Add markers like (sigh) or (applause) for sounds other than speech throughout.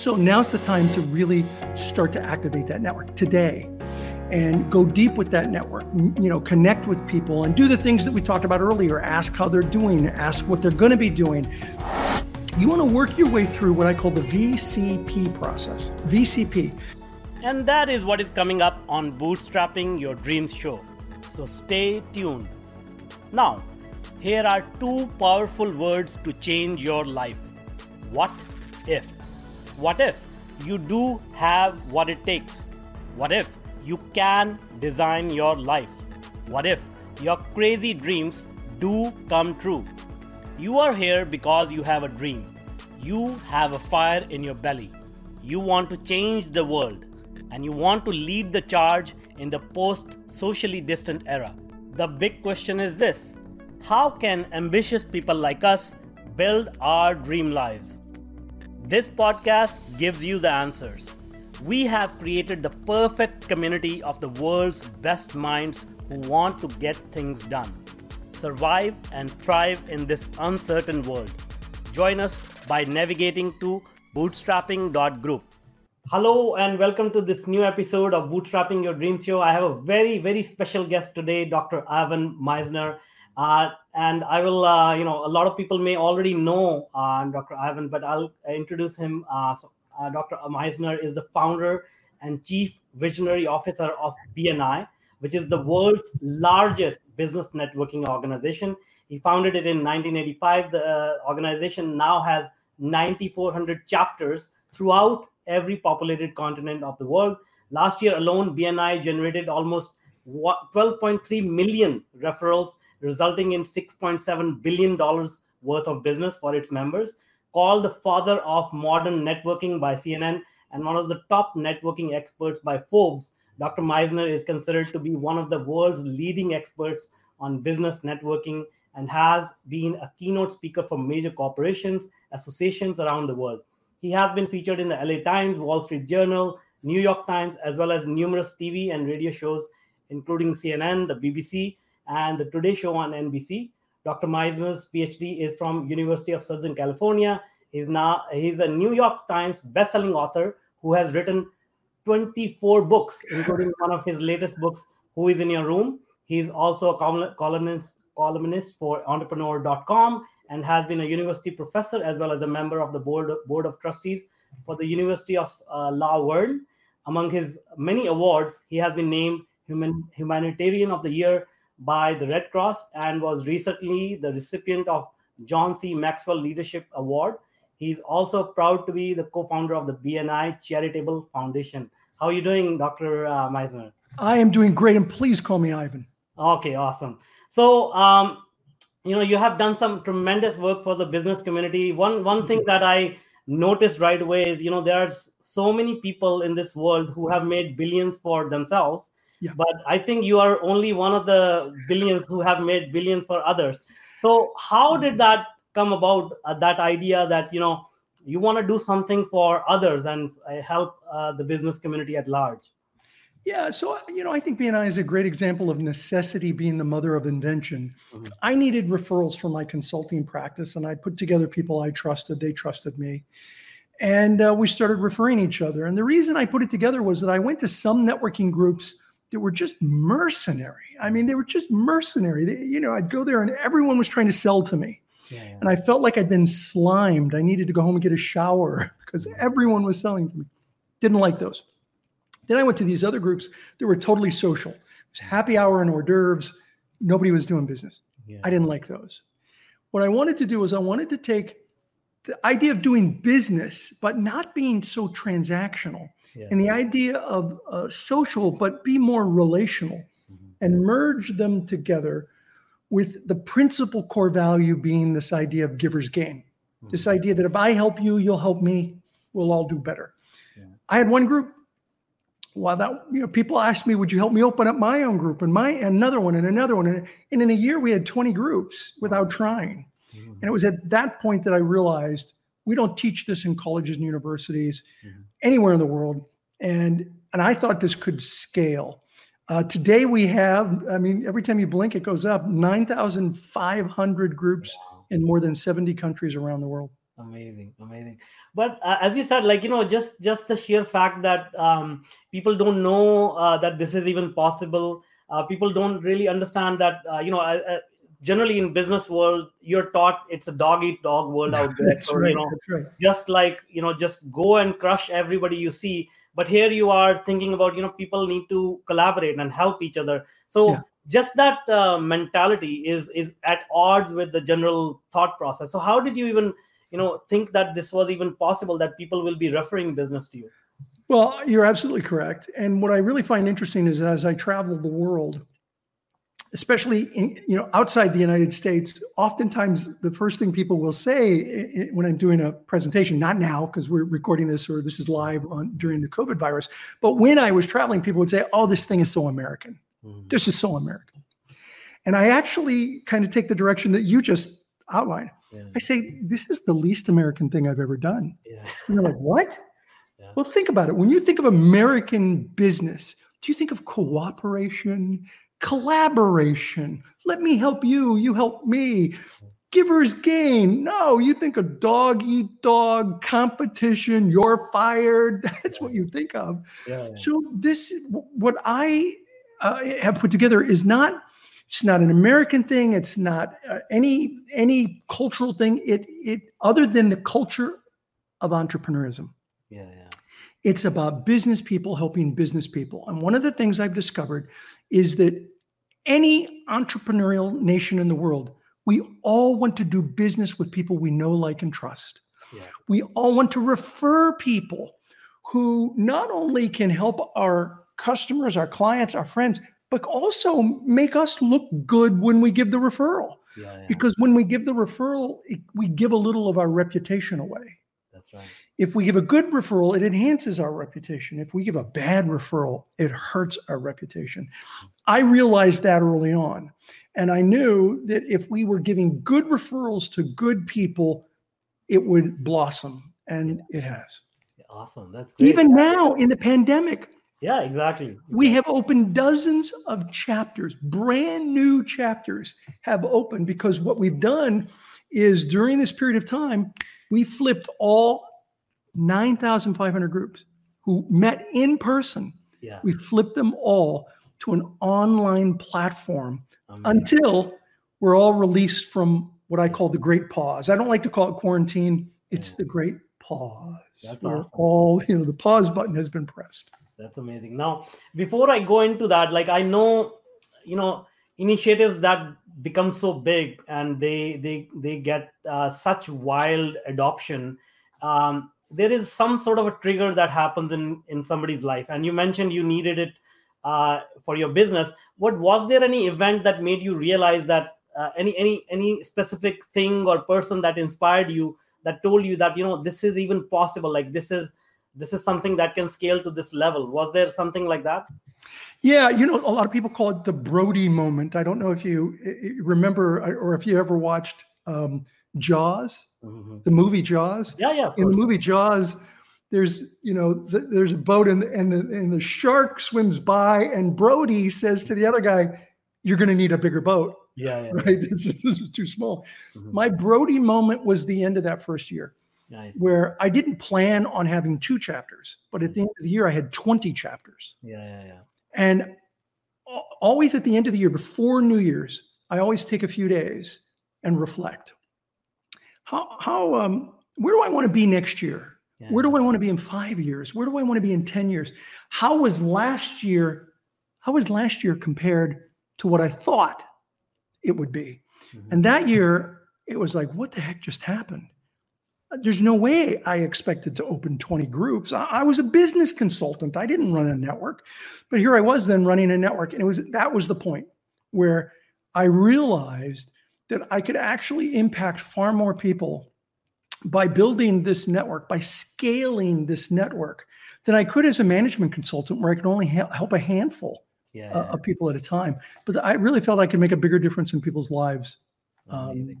So now's the time to really start to activate that network today. And go deep with that network you know connect with people and do the things that we talked about earlier. Ask how they're doing ask what they're going to be doing. You want to work your way through what i call the vcp process vcp and that is what is coming up on bootstrapping your dreams show. So stay tuned. Now here are two powerful words to change your life. What if what if you do have what it takes what if you can design your life. What if your crazy dreams do come true? You are here because you have a dream. You have a fire in your belly. You want to change the world and you want to lead the charge in the post socially distant era. The big question is this How can ambitious people like us build our dream lives? This podcast gives you the answers we have created the perfect community of the world's best minds who want to get things done, survive, and thrive in this uncertain world. Join us by navigating to bootstrapping.group. Hello, and welcome to this new episode of Bootstrapping Your Dreams Show. I have a very, very special guest today, Dr. Ivan Misner. Uh, and I will, uh, you know, a lot of people may already know uh, Dr. Ivan, but I'll introduce him. Uh, so uh, Dr. Misner is the founder and chief visionary officer of BNI, which is the world's largest business networking organization. He founded it in 1985. The organization now has 9,400 chapters throughout every populated continent of the world. Last year alone, BNI generated almost 12.3 million referrals, resulting in $6.7 billion worth of business for its members called the father of modern networking by CNN and one of the top networking experts by Forbes, Dr. Misner is considered to be one of the world's leading experts on business networking and has been a keynote speaker for major corporations, associations around the world. He has been featured in the LA Times, Wall Street Journal, New York Times, as well as numerous TV and radio shows, including CNN, the BBC, and the Today Show on NBC. Dr. Misner's PhD is from University of Southern California. He's now he's a New York Times best-selling author who has written 24 books, including one of his latest books, Who is in Your Room. He's also a columnist, columnist for entrepreneur.com and has been a university professor as well as a member of the board, board of trustees for the University of uh, La Among his many awards, he has been named Human, Humanitarian of the Year by the Red Cross and was recently the recipient of John C. Maxwell Leadership Award. He's also proud to be the co-founder of the BNI Charitable Foundation. How are you doing, Dr. Uh, Misner? I am doing great, and please call me Ivan. Okay, awesome. So, um, you know, you have done some tremendous work for the business community. One one thing that I noticed right away is, you know, there are so many people in this world who have made billions for themselves, yeah. But I think you are only one of the billions who have made billions for others. So how did that come about? Uh, that idea that you know you want to do something for others and uh, help uh, the business community at large. Yeah, so you know, I think BNI is a great example of necessity being the mother of invention. Mm-hmm. I needed referrals for my consulting practice, and I put together people I trusted. They trusted me, and uh, we started referring each other. And the reason I put it together was that I went to some networking groups that were just mercenary. I mean, they were just mercenary. They, you know, I'd go there and everyone was trying to sell to me. Yeah, And I felt like I'd been slimed. I needed to go home and get a shower (laughs) because everyone was selling to me. Didn't like those. Then I went to these other groups that were totally social. It was happy hour and hors d'oeuvres. Nobody was doing business. Yeah. I didn't like those. What I wanted to do was I wanted to take the idea of doing business, but not being so transactional yeah. and the idea of uh, social, but be more relational mm-hmm. and merge them together with the principal core value being this idea of giver's gain. Mm-hmm. This idea that if I help you, you'll help me, we'll all do better. Yeah. I had one group. Well, that you know, people asked me, "Would you help me open up my own group?" And my another one, and another one, and, and in a year we had twenty groups without trying. Mm-hmm. And it was at that point that I realized we don't teach this in colleges and universities mm-hmm. anywhere in the world. And and I thought this could scale. Uh, today we have, I mean, every time you blink, it goes up 9,500 groups in more than 70 countries around the world. amazing amazing but uh, as you said like you know just just the sheer fact that um, people don't know uh, that this is even possible uh, people don't really understand that uh, you know uh, generally in business world you're taught it's a dog eat dog world out there that's so right, you know that's right. just like you know just go and crush everybody you see but here you are thinking about you know people need to collaborate and help each other so Yeah. just that uh, mentality is is at odds with the general thought process so how did you even you know think that this was even possible that people will be referring business to you Well, you're absolutely correct. And what I really find interesting is as I travel the world, especially in, you know outside the United States, oftentimes the first thing people will say when I'm doing a presentation, not now because we're recording this or this is live on during the COVID virus, but when I was traveling, people would say, "Oh, this thing is so American. Mm-hmm. This is so American." And I actually kind of take the direction that you just outlined. yeah I say, "This is the least American thing I've ever done." yeah And they're like, what? (laughs) Yeah. Well, think about it. When you think of American business, do you think of cooperation, collaboration? Let me help you, you help me. Giver's gain. No, you think of dog eat dog competition. You're fired. (laughs) That's what you think of. yeah, yeah. So this, what I uh, have put together, is not. It's not an American thing. It's not uh, any any cultural thing. It it other than the culture of entrepreneurism. yeah yeah It's about business people helping business people. And one of the things I've discovered is that any entrepreneurial nation in the world, we all want to do business with people we know, like, and trust. yeah We all want to refer people who not only can help our customers, our clients, our friends, but also make us look good when we give the referral. yeah, yeah. Because when we give the referral, it, we give a little of our reputation away. that's right If we give a good referral, it enhances our reputation. If we give a bad referral, it hurts our reputation. I realized that early on. And I knew that if we were giving good referrals to good people, it would blossom. And it has. awesome that's great. Even now in the pandemic, yeah exactly we have opened dozens of chapters, brand new chapters have opened because what we've done is during this period of time, we flipped all 9,500 groups who met in person. yeah We flipped them all to an online platform amazing. until we're all released from what I call the great pause. I don't like to call it quarantine, it's Yeah. the great pause. That's Where awesome. all, you know, the pause button has been pressed. That's amazing. Now, before I go into that, like I know, you know, initiatives that become so big and they they they get uh, such wild adoption. Um, there is some sort of a trigger that happens in in somebody's life, and you mentioned you needed it uh, for your business. What was there any event that made you realize that uh, any any any specific thing or person that inspired you that told you that you know this is even possible? Like this is this is something that can scale to this level was there something like that Yeah, you know, a lot of people call it the Brody moment. I don't know if you remember or if you ever watched um, Jaws, the movie Jaws. yeah yeah In the movie Jaws, there's you know th- there's a boat and and the and the shark swims by and Brody says to the other guy, "You're going to need a bigger boat, yeah (laughs) yeah right? This is, this is too small." Mhm. My Brody moment was the end of that first year, nice where I didn't plan on having two chapters, but at the end of the year, I had 20 chapters. yeah yeah yeah And always at the end of the year, before New Year's, I always take a few days and reflect. How, how, um, where do I want to be next year? yeah, Where do I want to be in five years? Where do I want to be in 10 years? How was last year? How was last year compared to what I thought it would be? Mhm. And that year, it was like, what the heck just happened? There's no way I expected to open 20 groups. I, I was a business consultant. I didn't run a network, but here I was then running a network. And it was that was the point where I realized that I could actually impact far more people by building this network, by scaling this network, than I could as a management consultant, where I could only hel- help a handful yeah, uh, of people at a time. But I really felt I could make a bigger difference in people's lives um,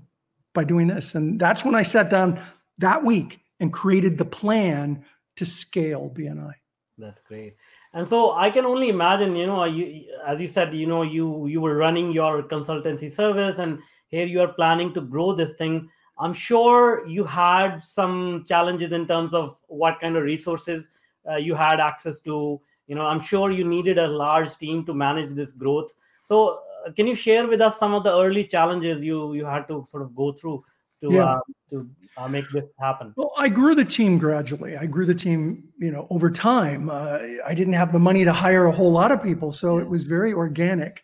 by doing this. And that's when I sat down that week and created the plan to scale BNI. That's great. And so I can only imagine, you know, you as you said, you know, you you were running your consultancy service, and here you are planning to grow this thing. I'm sure you had some challenges in terms of what kind of resources uh, you had access to. You know, I'm sure you needed a large team to manage this growth. So, uh, can you share with us some of the early challenges you you had to sort of go through to yeah. uh, to uh, make this happen? Well, I grew the team gradually. I grew the team, you know, over time. Uh, I didn't have the money to hire a whole lot of people, so it was very organic.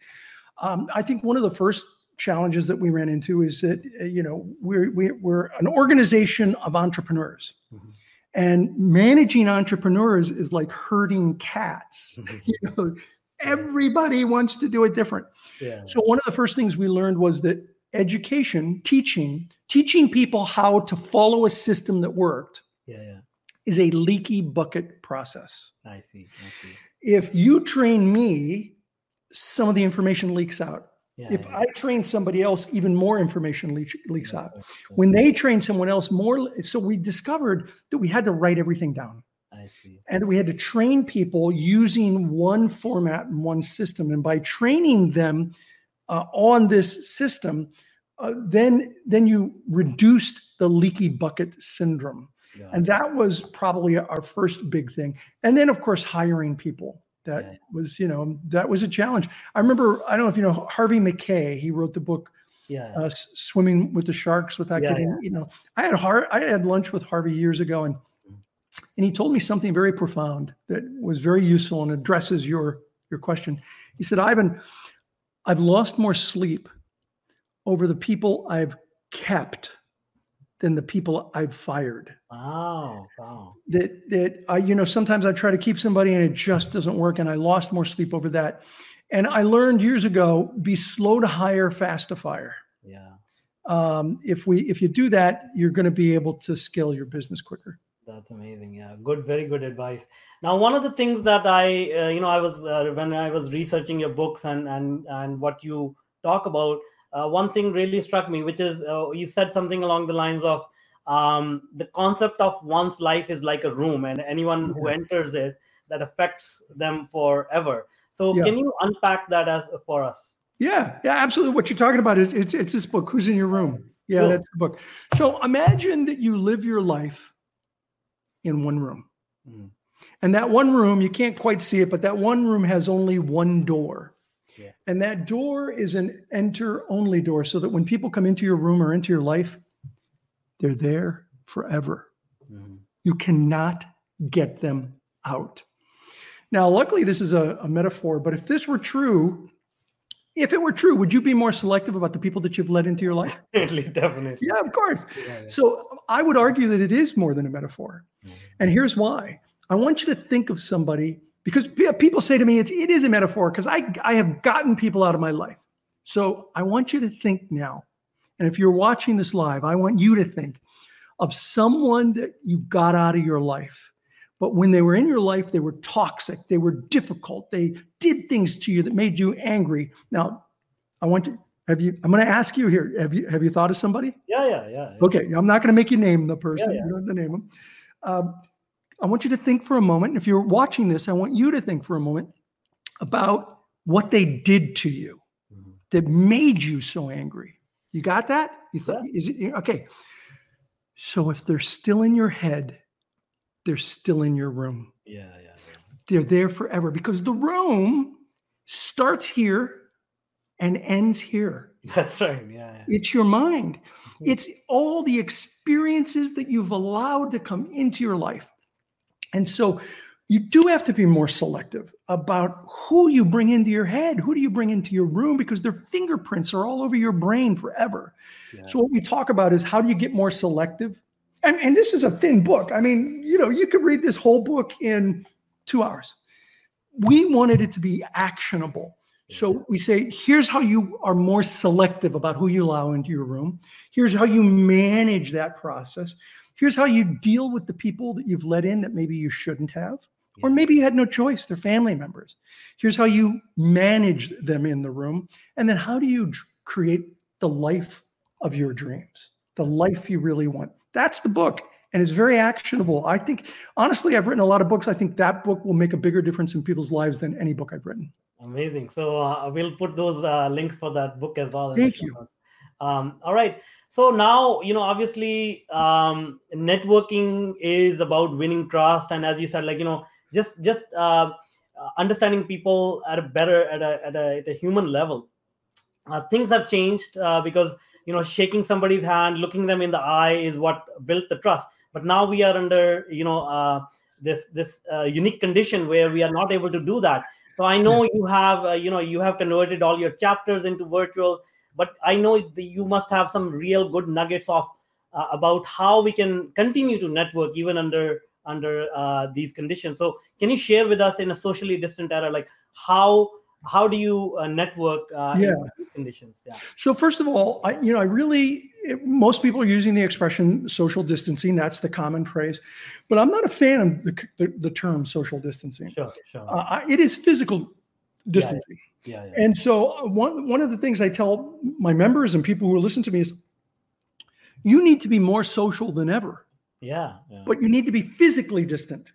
Um, I think one of the first challenges that we ran into is that uh, you know we're we're an organization of entrepreneurs. Mm-hmm. And managing entrepreneurs is like herding cats. Mm-hmm. (laughs) you know, everybody wants to do it different. Yeah. So one of the first things we learned was that education, teaching, teaching people how to follow a system that worked yeah, yeah. is a leaky bucket process. I see. I see. If you train me, some of the information leaks out. Yeah, if yeah. I train somebody else, even more information leaks, leaks yeah, out. When they train someone else, more. So we discovered that we had to write everything down. I see. And we had to train people using one format and one system. And by training them uh, on this system, uh, then then you reduced the leaky bucket syndrome. And that was probably our first big thing. And then, of course, hiring people that yeah. was you know that was a challenge i remember i don't know if you know harvey mackay he wrote the book yeah uh, swimming with the sharks without yeah, getting yeah. you know i had Har- i had lunch with harvey years ago and and he told me something very profound that was very useful and addresses your your question he said ivan i've lost more sleep over the people i've kept than the people I've fired. Wow, wow. That that I, you know, sometimes I try to keep somebody and it just doesn't work, and I lost more sleep over that. And I learned years ago: be slow to hire, fast to fire. Yeah. Um, if we if you do that, you're going to be able to scale your business quicker. That's amazing. Yeah, good, very good advice. Now, one of the things that I, uh, you know, I was uh, when I was researching your books and and and what you talk about uh, one thing really struck me, which is uh, you said something along the lines of um, the concept of one's life is like a room, and anyone who enters it that affects them forever. So, yeah. can you unpack that as for us? Yeah, yeah, absolutely. What you're talking about is it's it's this book. Who's in your room? Yeah, cool. that's the book. So imagine that you live your life in one room. Mm. And that one room, you can't quite see it, but that one room has only one door. Yeah. And that door is an enter only door so that when people come into your room or into your life, they're there forever. Mm-hmm. You cannot get them out. Now, luckily, this is a, a, metaphor, but if this were true, if it were true, would you be more selective about the people that you've let into your life? (laughs) Definitely, definitely. Yeah, of course. Yeah, yeah. So I would argue that it is more than a metaphor. Mm-hmm. And here's why I want you to think of somebody because people say to me, it's, it is a metaphor because I, I have gotten people out of my life. So I want you to think now. And if you're watching this live, I want you to think of someone that you got out of your life. But when they were in your life, they were toxic, they were difficult, they did things to you that made you angry. Now, I want to have you, I'm going to ask you here. Have you have you thought of somebody? Yeah, yeah, yeah. yeah. Okay, I'm not going to make you name the person. Yeah, yeah. You don't have to name them. Um, I want you to think for a moment. If you're watching this, I want you to think for a moment about what they did to you mm-hmm. that made you so angry. You got that? You thought yeah. is it okay? So if they're still in your head, they're still in your room. Yeah, yeah, yeah. They're there forever because the room starts here and ends here. (laughs) That's right. Yeah. yeah. It's your mind. Mm-hmm. It's all the experiences that you've allowed to come into your life and so you do have to be more selective about who you bring into your head. Who do you bring into your room? Because their fingerprints are all over your brain forever. Yeah. So, what we talk about is how do you get more selective? And, and this is a thin book. I mean, you know, you could read this whole book in two hours. We wanted it to be actionable. So we say, here's how you are more selective about who you allow into your room. Here's how you manage that process. Here's how you deal with the people that you've let in that maybe you shouldn't have, or maybe you had no choice, they're family members. Here's how you manage them in the room. And then how do you create the life of your dreams, the life you really want? That's the book. And it's very actionable. I think, honestly, I've written a lot of books. I think that book will make a bigger difference in people's lives than any book I've written. Amazing. So uh, we'll put those uh, links for that book as well. Thank you. Um, all right. So now, you know, obviously, um, networking is about winning trust, and as you said, like you know, just just uh, uh understanding people at a better at a at a, at a human level. Uh, things have changed uh, because you know, shaking somebody's hand, looking them in the eye, is what built the trust. But now we are under, you know, uh, this this uh, unique condition where we are not able to do that. So I know you have, you know, you have converted all your chapters into virtual but i know the, you must have some real good nuggets of uh, about how we can continue to network even under under uh, these conditions. So can you share with us in a socially distant era like how how do you uh, network uh, yeah. in conditions? Yeah. So first of all i you know i really it, most people are using the expression social distancing. That's the common phrase. But i'm not a fan of the, the, the term social distancing. Sure, sure. Uh, it is physical distancing yeah. Yeah, yeah. And so uh, one one of the things I tell my members and people who listen to me is you need to be more social than ever. Yeah. yeah. But you need to be physically distant.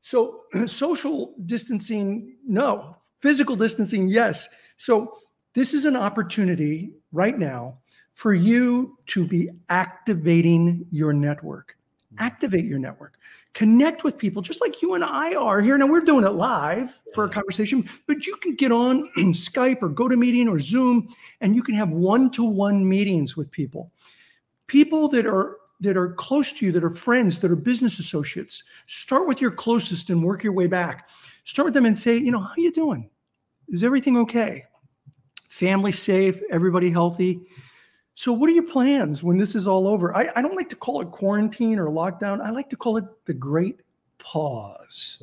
So (clears throat) social distancing, no. Physical distancing, yes. So this is an opportunity right now for you to be activating your network. Activate your network connect with people just like you and I are here. Now we're doing it live for a conversation, but you can get on (clears throat) Skype or go to meeting or Zoom and you can have one-to-one meetings with people. People that are that are close to you, that are friends, that are business associates. Start with your closest and work your way back. Start with them and say, you know, how you doing? Is everything okay? Family safe, everybody healthy? So, what are your plans when this is all over? I, I, don't like to call it quarantine or lockdown. I like to call it the great pause.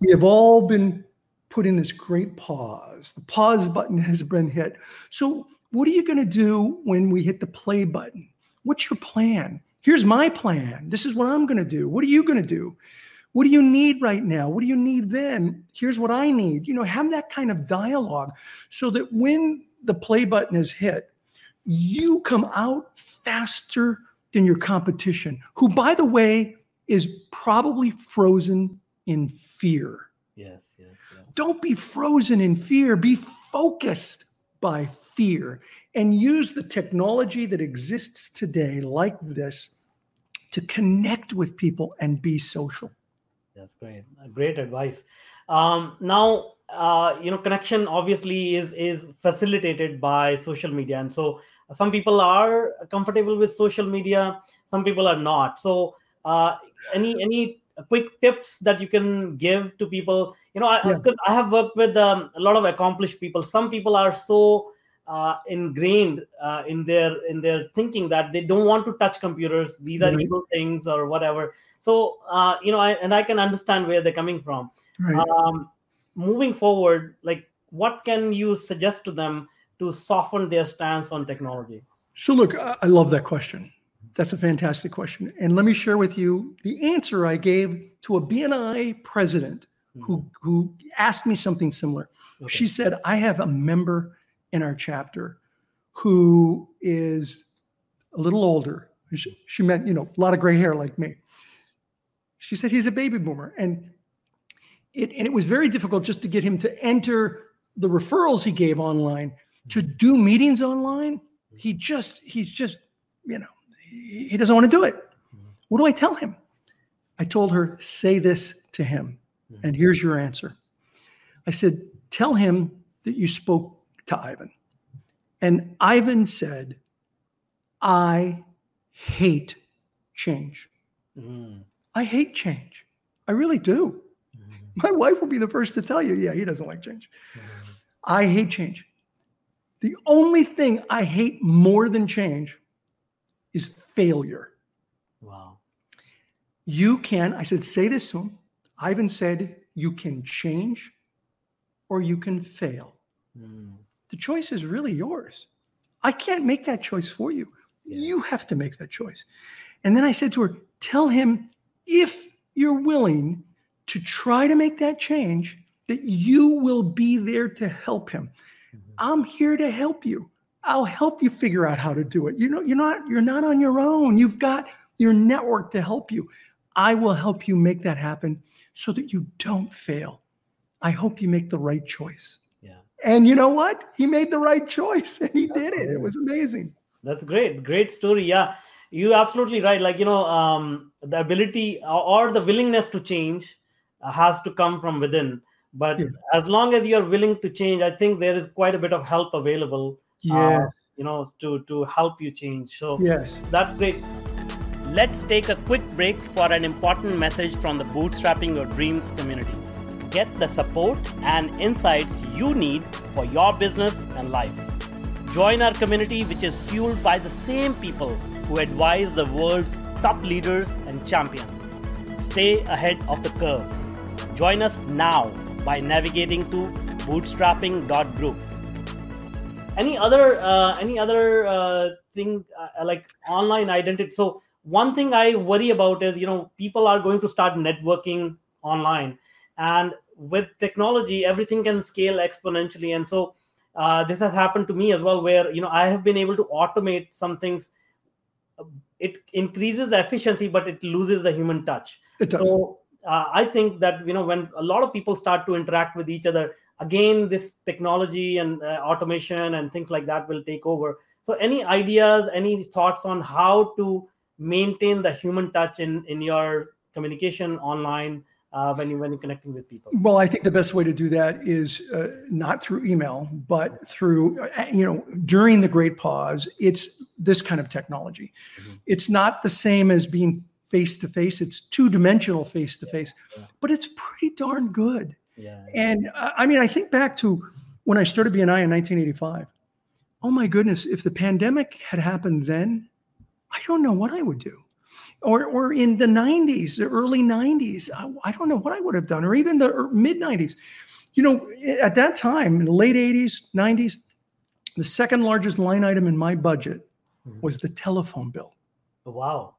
We have all been put in this great pause. The pause button has been hit. So, what are you going to do when we hit the play button? What's your plan? Here's my plan. This is what I'm going to do. What are you going to do? What do you need right now? What do you need then? Here's what I need. You know, have that kind of dialogue so that when the play button is hit, you come out faster than your competition, who, by the way, is probably frozen in fear. Yes, yes, yes. Don't be frozen in fear. Be focused by fear and use the technology that exists today, like this, to connect with people and be social. That's great. Great advice. Um, now, uh, you know, connection obviously is is facilitated by social media, and so some people are comfortable with social media some people are not so uh, any any quick tips that you can give to people you know i, yeah. I have worked with um, a lot of accomplished people some people are so uh, ingrained uh, in their in their thinking that they don't want to touch computers these are mm-hmm. evil things or whatever so uh, you know I, and i can understand where they're coming from right. um, moving forward like what can you suggest to them to soften their stance on technology? So, look, I love that question. That's a fantastic question. And let me share with you the answer I gave to a BNI president who, hmm. who asked me something similar. Okay. She said, I have a member in our chapter who is a little older. She, she meant, you know, a lot of gray hair like me. She said he's a baby boomer. And it, and it was very difficult just to get him to enter the referrals he gave online to do meetings online, he just, he's just, you know, he, doesn't want to do it. What do I tell him? I told her, say this to him. And here's your answer. I said, tell him that you spoke to Ivan. And Ivan said, I hate change. Mm. I hate change. I really do. Mm. My wife will be the first to tell you, yeah, he doesn't like change. Mm. I hate change. The only thing I hate more than change is failure. Wow. You can, I said, say this to him. Ivan said, you can change or you can fail. Mm. The choice is really yours. I can't make that choice for you. Yeah. You have to make that choice. And then I said to her, tell him if you're willing to try to make that change, that you will be there to help him. I'm here to help you. I'll help you figure out how to do it. You know, you're not you're not on your own. You've got your network to help you. I will help you make that happen so that you don't fail. I hope you make the right choice. Yeah. And you know what? He made the right choice and he did it. It was amazing. that's great great story yeah You're absolutely right like you know um, the ability or the willingness to change has to come from within but yeah. as long as you're willing to change i think there is quite a bit of help available yeah uh, you know to to help you change. So yes. that's great. Let's take a quick break for an important message from the bootstrapping your dreams community. Get the support and insights you need for your business and life. Join our community which is fueled by the same people who advise the world's top leaders and champions. Stay ahead of the curve. Join us now by navigating to bootstrapping.group any other uh, any other uh, thing uh, like online identity? So one thing i worry about is you know people are going to start networking online. And with technology everything can scale exponentially. And so uh, this has happened to me as well where you know i have been able to automate some things. It increases the efficiency but it loses the human touch. It does. so uh, i think that you know when a lot of people start to interact with each other again this technology and uh, automation and things like that will take over. So any ideas any thoughts on how to maintain the human touch in in your communication online uh, when you when you're connecting with people? Well i think the best way to do that is uh, not through email but through uh, you know during the great pause it's this kind of technology. Mm-hmm. it's not the same as being face to face it's two dimensional face to face but it's pretty darn good yeah. And uh, I mean, I think back to when I started BNI in 1985. Oh my goodness, if the pandemic had happened then, I don't know what I would do. Or, or in the 90s, the early 90s, I, I don't know what I would have done, or even the mid 90s. You know, at that time, in the late 80s, 90s, the second largest line item in my budget mm-hmm. was the telephone bill. Oh, wow.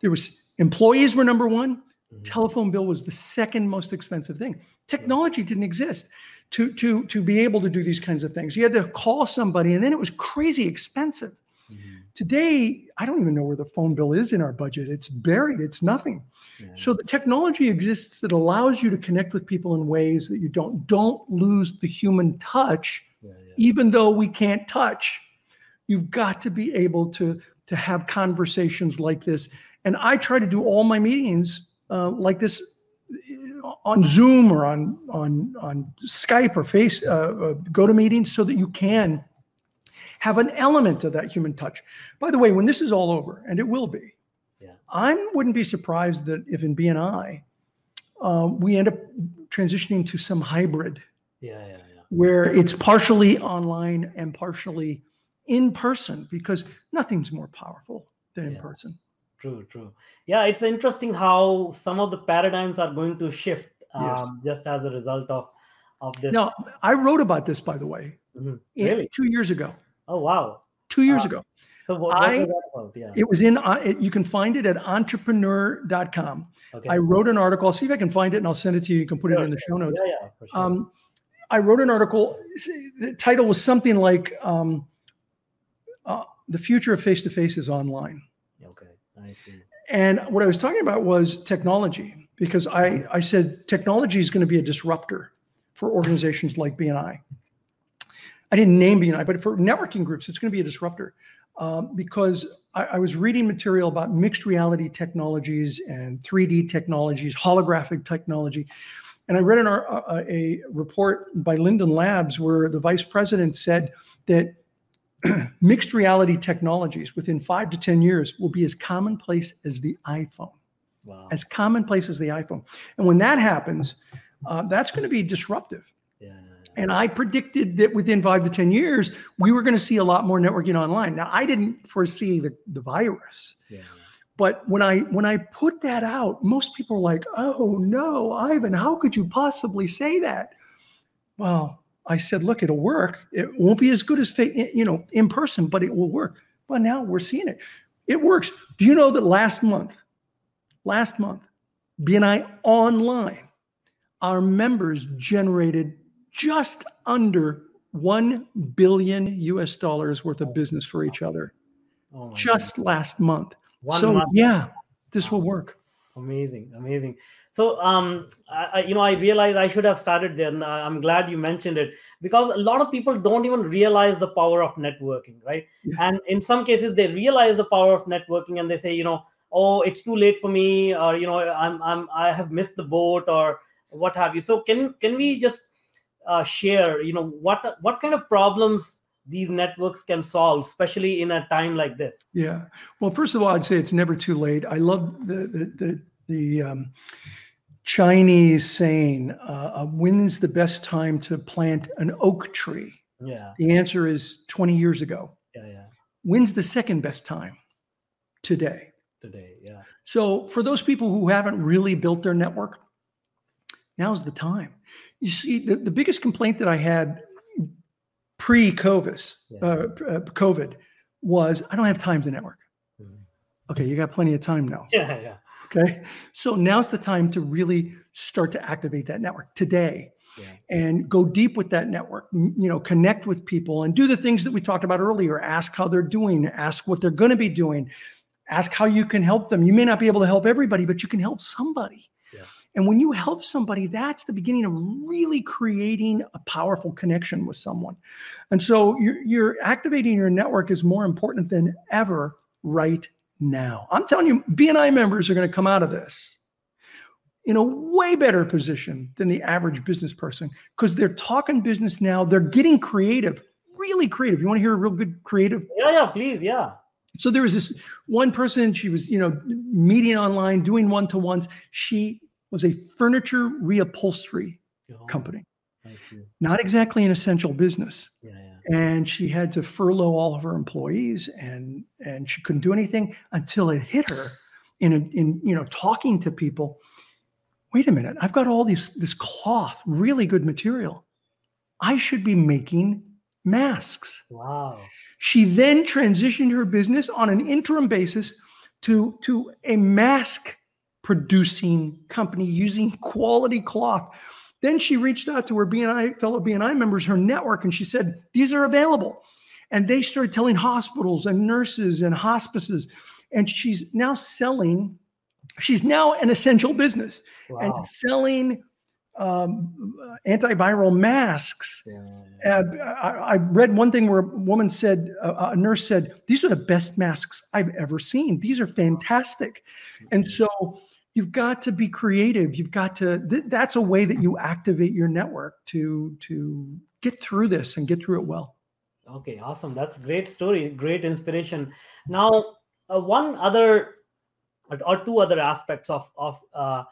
There was employees were number one, mm-hmm. telephone bill was the second most expensive thing. Technology didn't exist to, to, to be able to do these kinds of things. You had to call somebody, and then it was crazy expensive. Mm-hmm. Today, I don't even know where the phone bill is in our budget. It's buried, it's nothing. Yeah. So the technology exists that allows you to connect with people in ways that you don't don't lose the human touch, yeah, yeah. even though we can't touch. You've got to be able to, to have conversations like this. And I try to do all my meetings uh, like this on Zoom or on on on Skype or Face uh, uh, go to meetings so that you can have an element of that human touch. By the way, when this is all over, and it will be, yeah. I wouldn't be surprised that if in BNI uh, we end up transitioning to some hybrid, yeah, yeah, yeah, where it's partially online and partially in person, because nothing's more powerful than yeah. in person. True, true. Yeah, it's interesting how some of the paradigms are going to shift yes. Um, just as a result of of this. Now, I wrote about this, by the way, mm-hmm. really? two years ago. Oh wow! Two years uh, ago. So what, I, was? Yeah. It was in. Uh, it, you can find it at entrepreneur.com. Okay. I wrote an article. I'll see if I can find it and I'll send it to you. You can put sure, it in the show notes. Yeah, yeah, sure. Um, I wrote an article. The title was something like um, uh, "The Future of Face to Face is Online." And what I was talking about was technology because I, I said technology is going to be a disruptor for organizations like BNI. I didn't name BNI, but for networking groups, it's going to be a disruptor um, because I, I, was reading material about mixed reality technologies and 3D technologies, holographic technology. And I read an, a, a report by Linden Labs where the vice president said that (clears throat) mixed reality technologies within five to 10 years will be as commonplace as the iPhone wow. as commonplace as the iPhone. And when that happens, uh, that's going to be disruptive. Yeah. And I predicted that within five to 10 years, we were going to see a lot more networking online. Now, I didn't foresee the, the virus. Yeah. But when I when I put that out, most people were like, "Oh no, Ivan, how could you possibly say that?" Well, I said, "Look, it'll work. It won't be as good as you know in person, but it will work." Well, now we're seeing it. It works. Do you know that last month last month, BNI Online, our members generated just under 1 billion US dollars worth of business for each other. Oh just last month. One so, month. yeah, this will work. Amazing, amazing. So, um, I, you know, I realized I should have started there. And I'm glad you mentioned it because a lot of people don't even realize the power of networking, right? Yeah. And in some cases, they realize the power of networking and they say, you know, oh, it's too late for me, or you know, I'm, I'm, I have missed the boat, or what have you. So, can can we just uh, share, you know, what what kind of problems these networks can solve, especially in a time like this? Yeah. Well, first of all, I'd say it's never too late. I love the the the, the um, Chinese saying, uh, uh, "When's the best time to plant an oak tree?" Yeah. The answer is 20 years ago. Yeah, yeah. When's the second best time? Today. Today, yeah. So for those people who haven't really built their network, now's the time. You see, the, the biggest complaint that I had pre-COVID, yeah. uh, uh COVID was I don't have time to network. Mm-hmm. Okay, you got plenty of time now. (laughs) Yeah, yeah. Okay, so now's the time to really start to activate that network today. Yeah. and go deep with that network you know connect with people and do the things that we talked about earlier ask how they're doing ask what they're going to be doing ask how you can help them you may not be able to help everybody but you can help somebody and when you help somebody, that's the beginning of really creating a powerful connection with someone. And so you're, you're activating your network is more important than ever right now. I'm telling you, BNI members are going to come out of this in a way better position than the average business person because they're talking business now. They're getting creative, really creative. You want to hear a real good creative? Yeah, yeah, please, yeah. So there was this one person, she was, you know, meeting online, doing one to ones. She was a furniture reupholstery oh, company. Not exactly an essential business. Yeah, yeah. And she had to furlough all of her employees and and she couldn't do anything until it hit her in a, in you know talking to people. Wait a minute, I've got all these this cloth, really good material. I should be making masks. Wow. She then transitioned her business on an interim basis to, to a mask producing company using quality cloth. Then she reached out to her BNI fellow BNI members, her network, and she said, These are available. And they started telling hospitals and nurses and hospices. And she's now selling, she's now an essential business wow. and selling um, antiviral masks. Yeah. Uh, I, I, read one thing where a woman said, uh, a nurse said, These are the best masks I've ever seen. These are fantastic. And so you've got to be creative. You've got to th- that's a way that you activate your network to to get through this and get through it well. Okay awesome. That's great story great inspiration. Now uh, one other or two other aspects of of uh,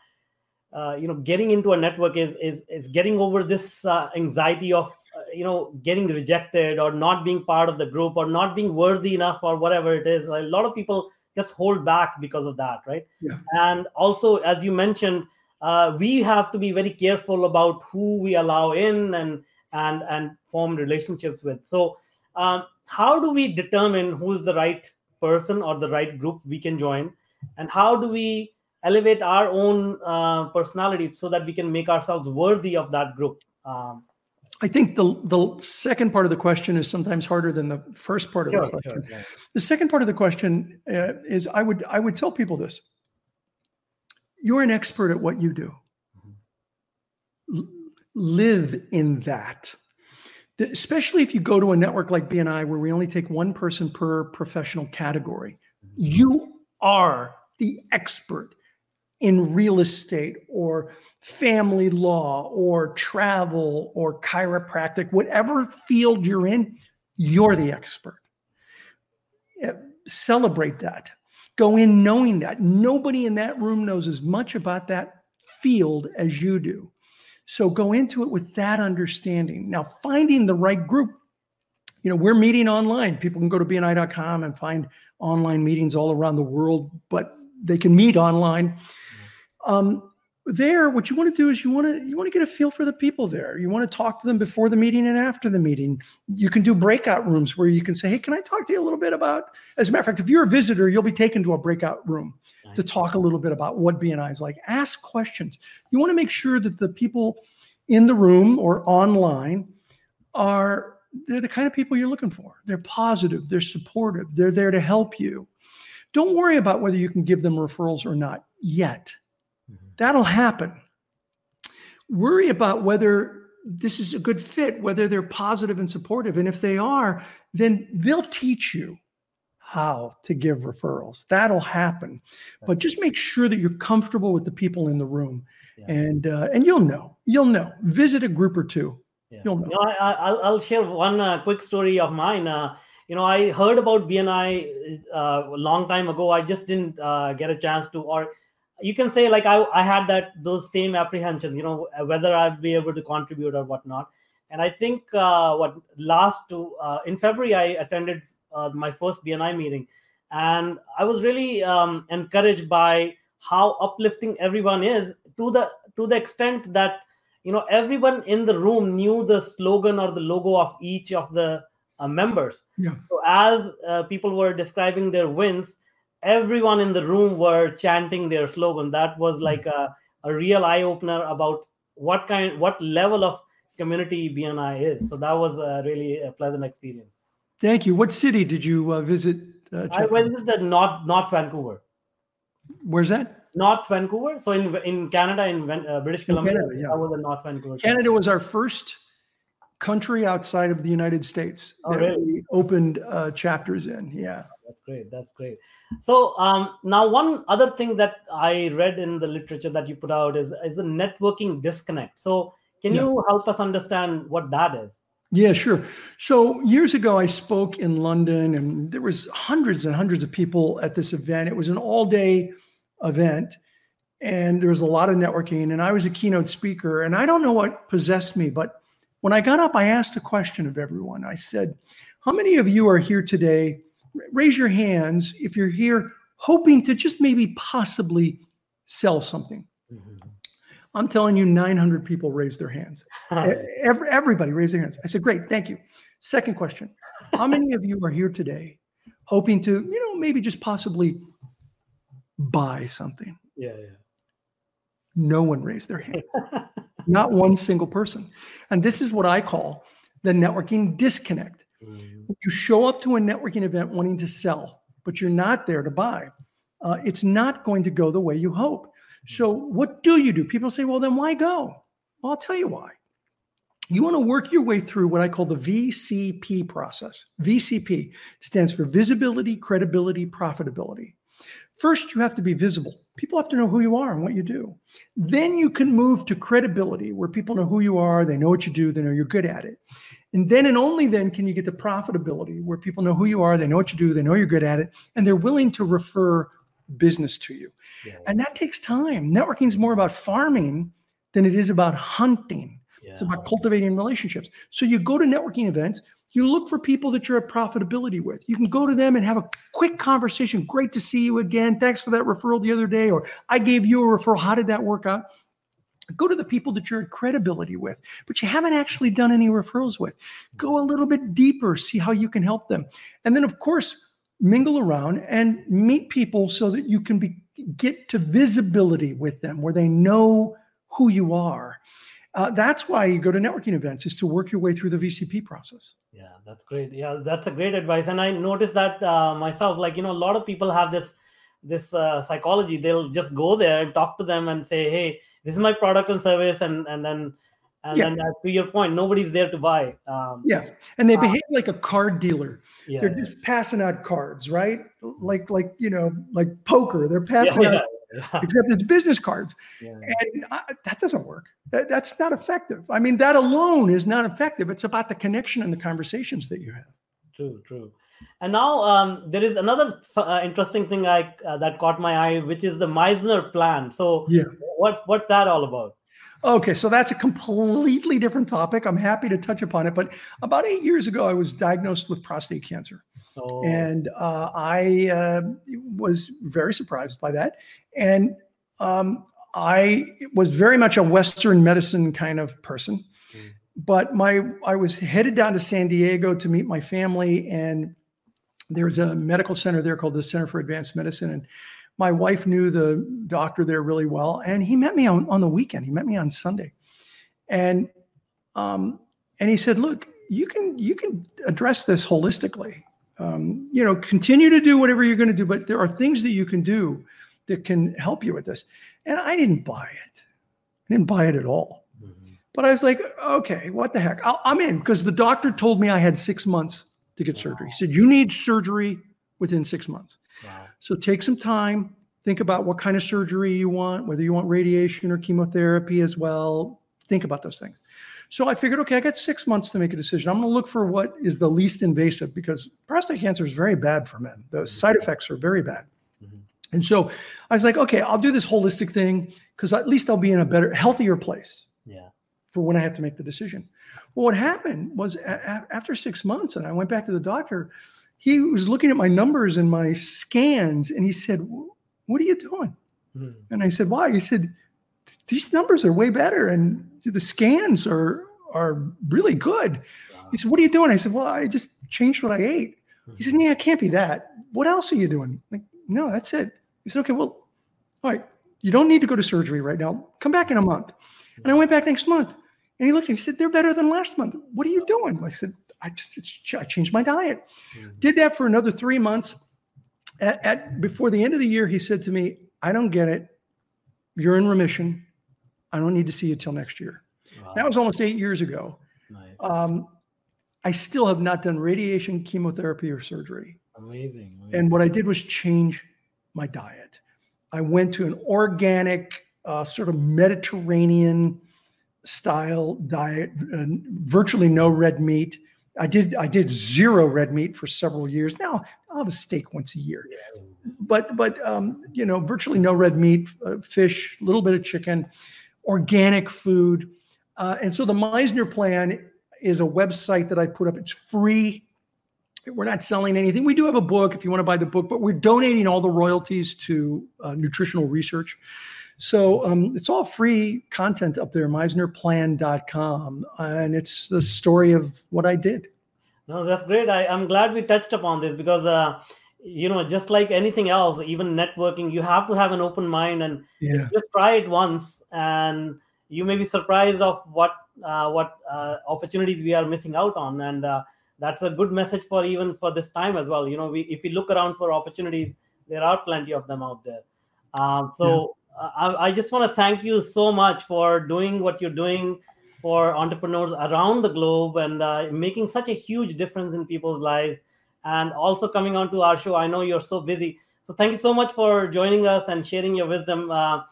uh, you know getting into a network is is, is getting over this uh, anxiety of uh, you know getting rejected or not being part of the group or not being worthy enough or whatever it is. A lot of people just hold back because of that right? Yeah. and also as you mentioned uh, we have to be very careful about who we allow in and and and form relationships with. So um, how do we determine who's the right person or the right group we can join? And how do we elevate our own uh, personality so that we can make ourselves worthy of that group? Um, I think the the second part of the question is sometimes harder than the first part of sure, the question. Sure, yeah. The second part of the question uh, is I would I would tell people this. You're an expert at what you do. Mm-hmm. L- live in that. Especially if you go to a network like BNI where we only take one person per professional category. Mm-hmm. You are the expert in real estate or family law or travel or chiropractic, whatever field you're in, you're the expert. Uh, celebrate that. Go in knowing that. Nobody in that room knows as much about that field as you do. So go into it with that understanding. Now, finding the right group, you know, we're meeting online. People can go to bni.com and find online meetings all around the world, but they can meet online. Um, there what you want to do is you want to you want to get a feel for the people there. You want to talk to them before the meeting and after the meeting. You can do breakout rooms where you can say hey can i talk to you a little bit about as a matter of fact if you're a visitor you'll be taken to a breakout room nice. to talk a little bit about what bni is like. Ask questions. You want to make sure that the people in the room or online are they're the kind of people you're looking for. They're positive they're supportive they're there to help you. Don't worry about whether you can give them referrals or not yet. That'll happen. Worry about whether this is a good fit, whether they're positive and supportive. And if they are, then they'll teach you how to give referrals. That'll happen. But just make sure that you're comfortable with the people in the room. Yeah. And uh, and you'll know. You'll know. Visit a group or two. Yeah. You'll know. I, will share one uh, quick story of mine. Uh, you know, I heard about BNI uh, a long time ago. I just didn't uh, get a chance to, or you can say like I, I had that those same apprehensions. You know, whether I'd be able to contribute or whatnot. And I think uh, what last to uh, in February I attended uh, my first BNI meeting, and I was really um, encouraged by how uplifting everyone is to the to the extent that you know everyone in the room knew the slogan or the logo of each of the uh, members. Yeah. So as uh, people were describing their wins, everyone in the room were chanting their slogan. That was like a, a real eye opener about what kind, what level of community BNI is. So that was a really a pleasant experience. Thank you. What city did you uh, visit? Uh, I visited North North Vancouver. Where's that? North Vancouver. So in in Canada, in uh, British Columbia, Canada, yeah. that was in North Vancouver. Canada was our first country outside of the United States oh, that really? we opened uh, chapters in. Yeah. Great. That's great. So um, now, one other thing that I read in the literature that you put out is is the networking disconnect. So, can yeah. you help us understand what that is? Yeah, sure. So years ago, I spoke in London, and there was hundreds and hundreds of people at this event. It was an all-day event, and there was a lot of networking. And I was a keynote speaker, and I don't know what possessed me, but when I got up, I asked a question of everyone. I said, "How many of you are here today?" Raise your hands if you're here hoping to just maybe possibly sell something. Mm-hmm. I'm telling you, 900 people raised their hands. Every, everybody raised their hands. I said, Great, thank you. Second question How many of you are here today hoping to, you know, maybe just possibly buy something? Yeah, yeah. No one raised their hands. (laughs) Not one single person. And this is what I call the networking disconnect. Mm-hmm. You show up to a networking event wanting to sell, but you're not there to buy. Uh, it's not going to go the way you hope. So, what do you do? People say, well, then why go? Well, I'll tell you why. You want to work your way through what I call the VCP process. VCP stands for visibility, credibility, profitability. First, you have to be visible. People have to know who you are and what you do. Then you can move to credibility, where people know who you are, they know what you do, they know you're good at it. And then and only then can you get to profitability, where people know who you are, they know what you do, they know you're good at it, and they're willing to refer business to you. Yeah. And that takes time. Networking is more about farming than it is about hunting. Yeah. It's about cultivating relationships. So you go to networking events, you look for people that you're at profitability with. You can go to them and have a quick conversation. Great to see you again. Thanks for that referral the other day. Or I gave you a referral. How did that work out? Go to the people that you're credibility with, but you haven't actually done any referrals with. Go a little bit deeper, see how you can help them. And then, of course, mingle around and meet people so that you can be, get to visibility with them where they know who you are. Uh, that's why you go to networking events is to work your way through the VCP process. Yeah, that's great. Yeah, that's a great advice. And I noticed that uh, myself, like, you know, a lot of people have this, this uh, psychology. They'll just go there and talk to them and say, Hey, this is my product and service. And, and then, and yeah. then uh, to your point, nobody's there to buy. Um, yeah. And they uh, behave like a card dealer. Yeah, They're just passing out cards, right? Like, like, you know, like poker, they're passing yeah, out (laughs) except it's business cards. Yeah. And I, that doesn't work. That, that's not effective. I mean, that alone is not effective. It's about the connection and the conversations that you have. True, true. And now um, there is another uh, interesting thing I uh, that caught my eye, which is the Misner plan. So, yeah. what what's that all about? Okay, so that's a completely different topic. I'm happy to touch upon it. But about eight years ago, I was diagnosed with prostate cancer. Oh. And uh, I uh, was very surprised by that. And um, I was very much a Western medicine kind of person. Mm. But my I was headed down to San Diego to meet my family, and there's a medical center there called the Center for Advanced Medicine. And my wife knew the doctor there really well, and he met me on, on the weekend. He met me on Sunday, and um, and he said, "Look, you can you can address this holistically. Um, you know, continue to do whatever you're going to do, but there are things that you can do that can help you with this. And I didn't buy it. I didn't buy it at all. Mm-hmm. But I was like, okay, what the heck? i am in because the doctor told me I had six months to get wow. surgery. He said, you need surgery within six months. Wow. So take some time, think about what kind of surgery you want, whether you want radiation or chemotherapy as well. Think about those things. So I figured, okay, I got six months to make a decision. I'm going to look for what is the least invasive because prostate cancer is very bad for men. The mm-hmm. side effects are very bad. Mm-hmm. And so I was like, okay, I'll do this holistic thing because at least I'll be in a better, healthier place. Yeah. For when I have to make the decision. Well, what happened was a- after six months, and I went back to the doctor, he was looking at my numbers and my scans, and he said, "What are you doing?" Mm-hmm. And I said, "Why?" He said, "These numbers are way better, and the scans are are really good." Wow. He said, "What are you doing?" I said, "Well, I just changed what I ate." Mm-hmm. He said, "Yeah, it can't be that. What else are you doing?" like, no, that's it. He said, "Okay, well, all right, you don't need to go to surgery right now. Come back in a month." And I went back next month, and he looked at me. He said, "They're better than last month. What are you doing?" I said, "I just I changed my diet." Mm-hmm. Did that for another three months. At, at before the end of the year, he said to me, "I don't get it. You're in remission. I don't need to see you till next year." Wow. That was almost eight years ago. Nice. Um, I still have not done radiation, chemotherapy, or surgery. Amazing, amazing. And what I did was change my diet. I went to an organic, uh, sort of Mediterranean style diet, uh, virtually no red meat. I did I did zero red meat for several years. Now I'll have a steak once a year, but but um, you know virtually no red meat, uh, fish, a little bit of chicken, organic food, uh, and so the Misner plan is a website that I put up. It's free. We're not selling anything. We do have a book if you want to buy the book, but we're donating all the royalties to uh, nutritional research. So um, it's all free content up there, misnerplan.com. And it's the story of what I did. No, that's great. I, am glad we touched upon this because, uh, you know, just like anything else, even networking, you have to have an open mind and yeah. just try it once and you may be surprised of what uh, what uh, opportunities we are missing out on and uh, that's a good message for even for this time as well you know we, if we look around for opportunities there are plenty of them out there um, so I, I, just want to thank you so much for doing what you're doing for entrepreneurs around the globe and uh, making such a huge difference in people's lives and also coming on to our show. I know you're so busy. So thank you so much for joining us and sharing your wisdom. Uh,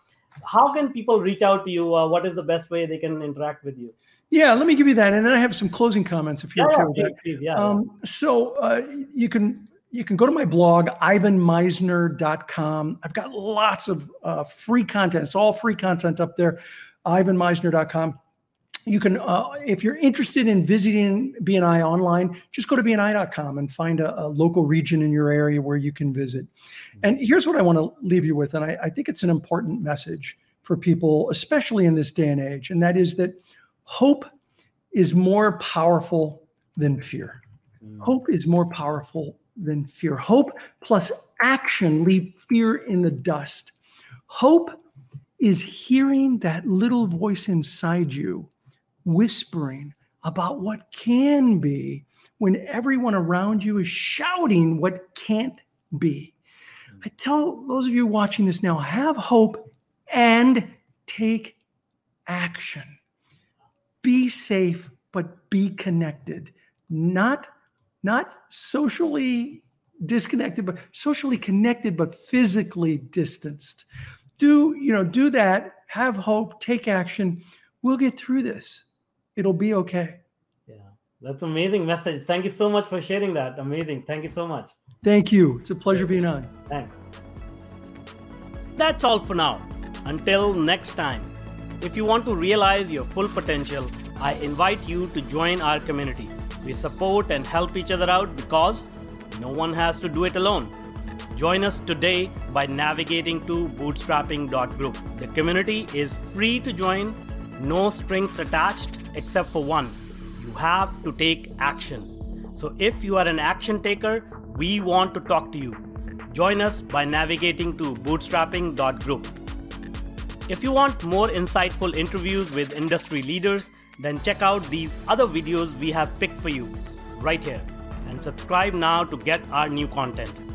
how can people reach out to you? Uh, what is the best way they can interact with you? Yeah, let me give you that, and then I have some closing comments if you're yeah, okay yeah, with that. yeah, um, so uh, you can you can go to my blog, ivanmisner.com. I've got lots of uh, free content. It's all free content up there, ivanmisner.com. You can, uh, if you're interested in visiting BNI online, just go to BNI.com and find a, a, local region in your area where you can visit. And here's what I want to leave you with, and I, I think it's an important message for people, especially in this day and age, and that is that hope is more powerful than fear. Mm. Hope is more powerful than fear. Hope plus action leave fear in the dust. Hope is hearing that little voice inside you whispering about what can be when everyone around you is shouting what can't be. I tell those of you watching this now have hope and take action. Be safe, but be connected. Not not socially disconnected, but socially connected, but physically distanced. Do, you know, do that, have hope, take action. We'll get through this. It'll be okay. Yeah, that's amazing message. Thank you so much for sharing that. Amazing. Thank you so much. Thank you. It's a pleasure being on. Thanks. That's all for now. Until next time, if you want to realize your full potential, I invite you to join our community. We support and help each other out because no one has to do it alone. Join us today by navigating to bootstrapping.group. The community is free to join, no strings attached except for one. You have to take action. So if you are an action taker, we want to talk to you. Join us by navigating to bootstrapping.group. If you want more insightful interviews with industry leaders, then check out these other videos we have picked for you right here and subscribe now to get our new content.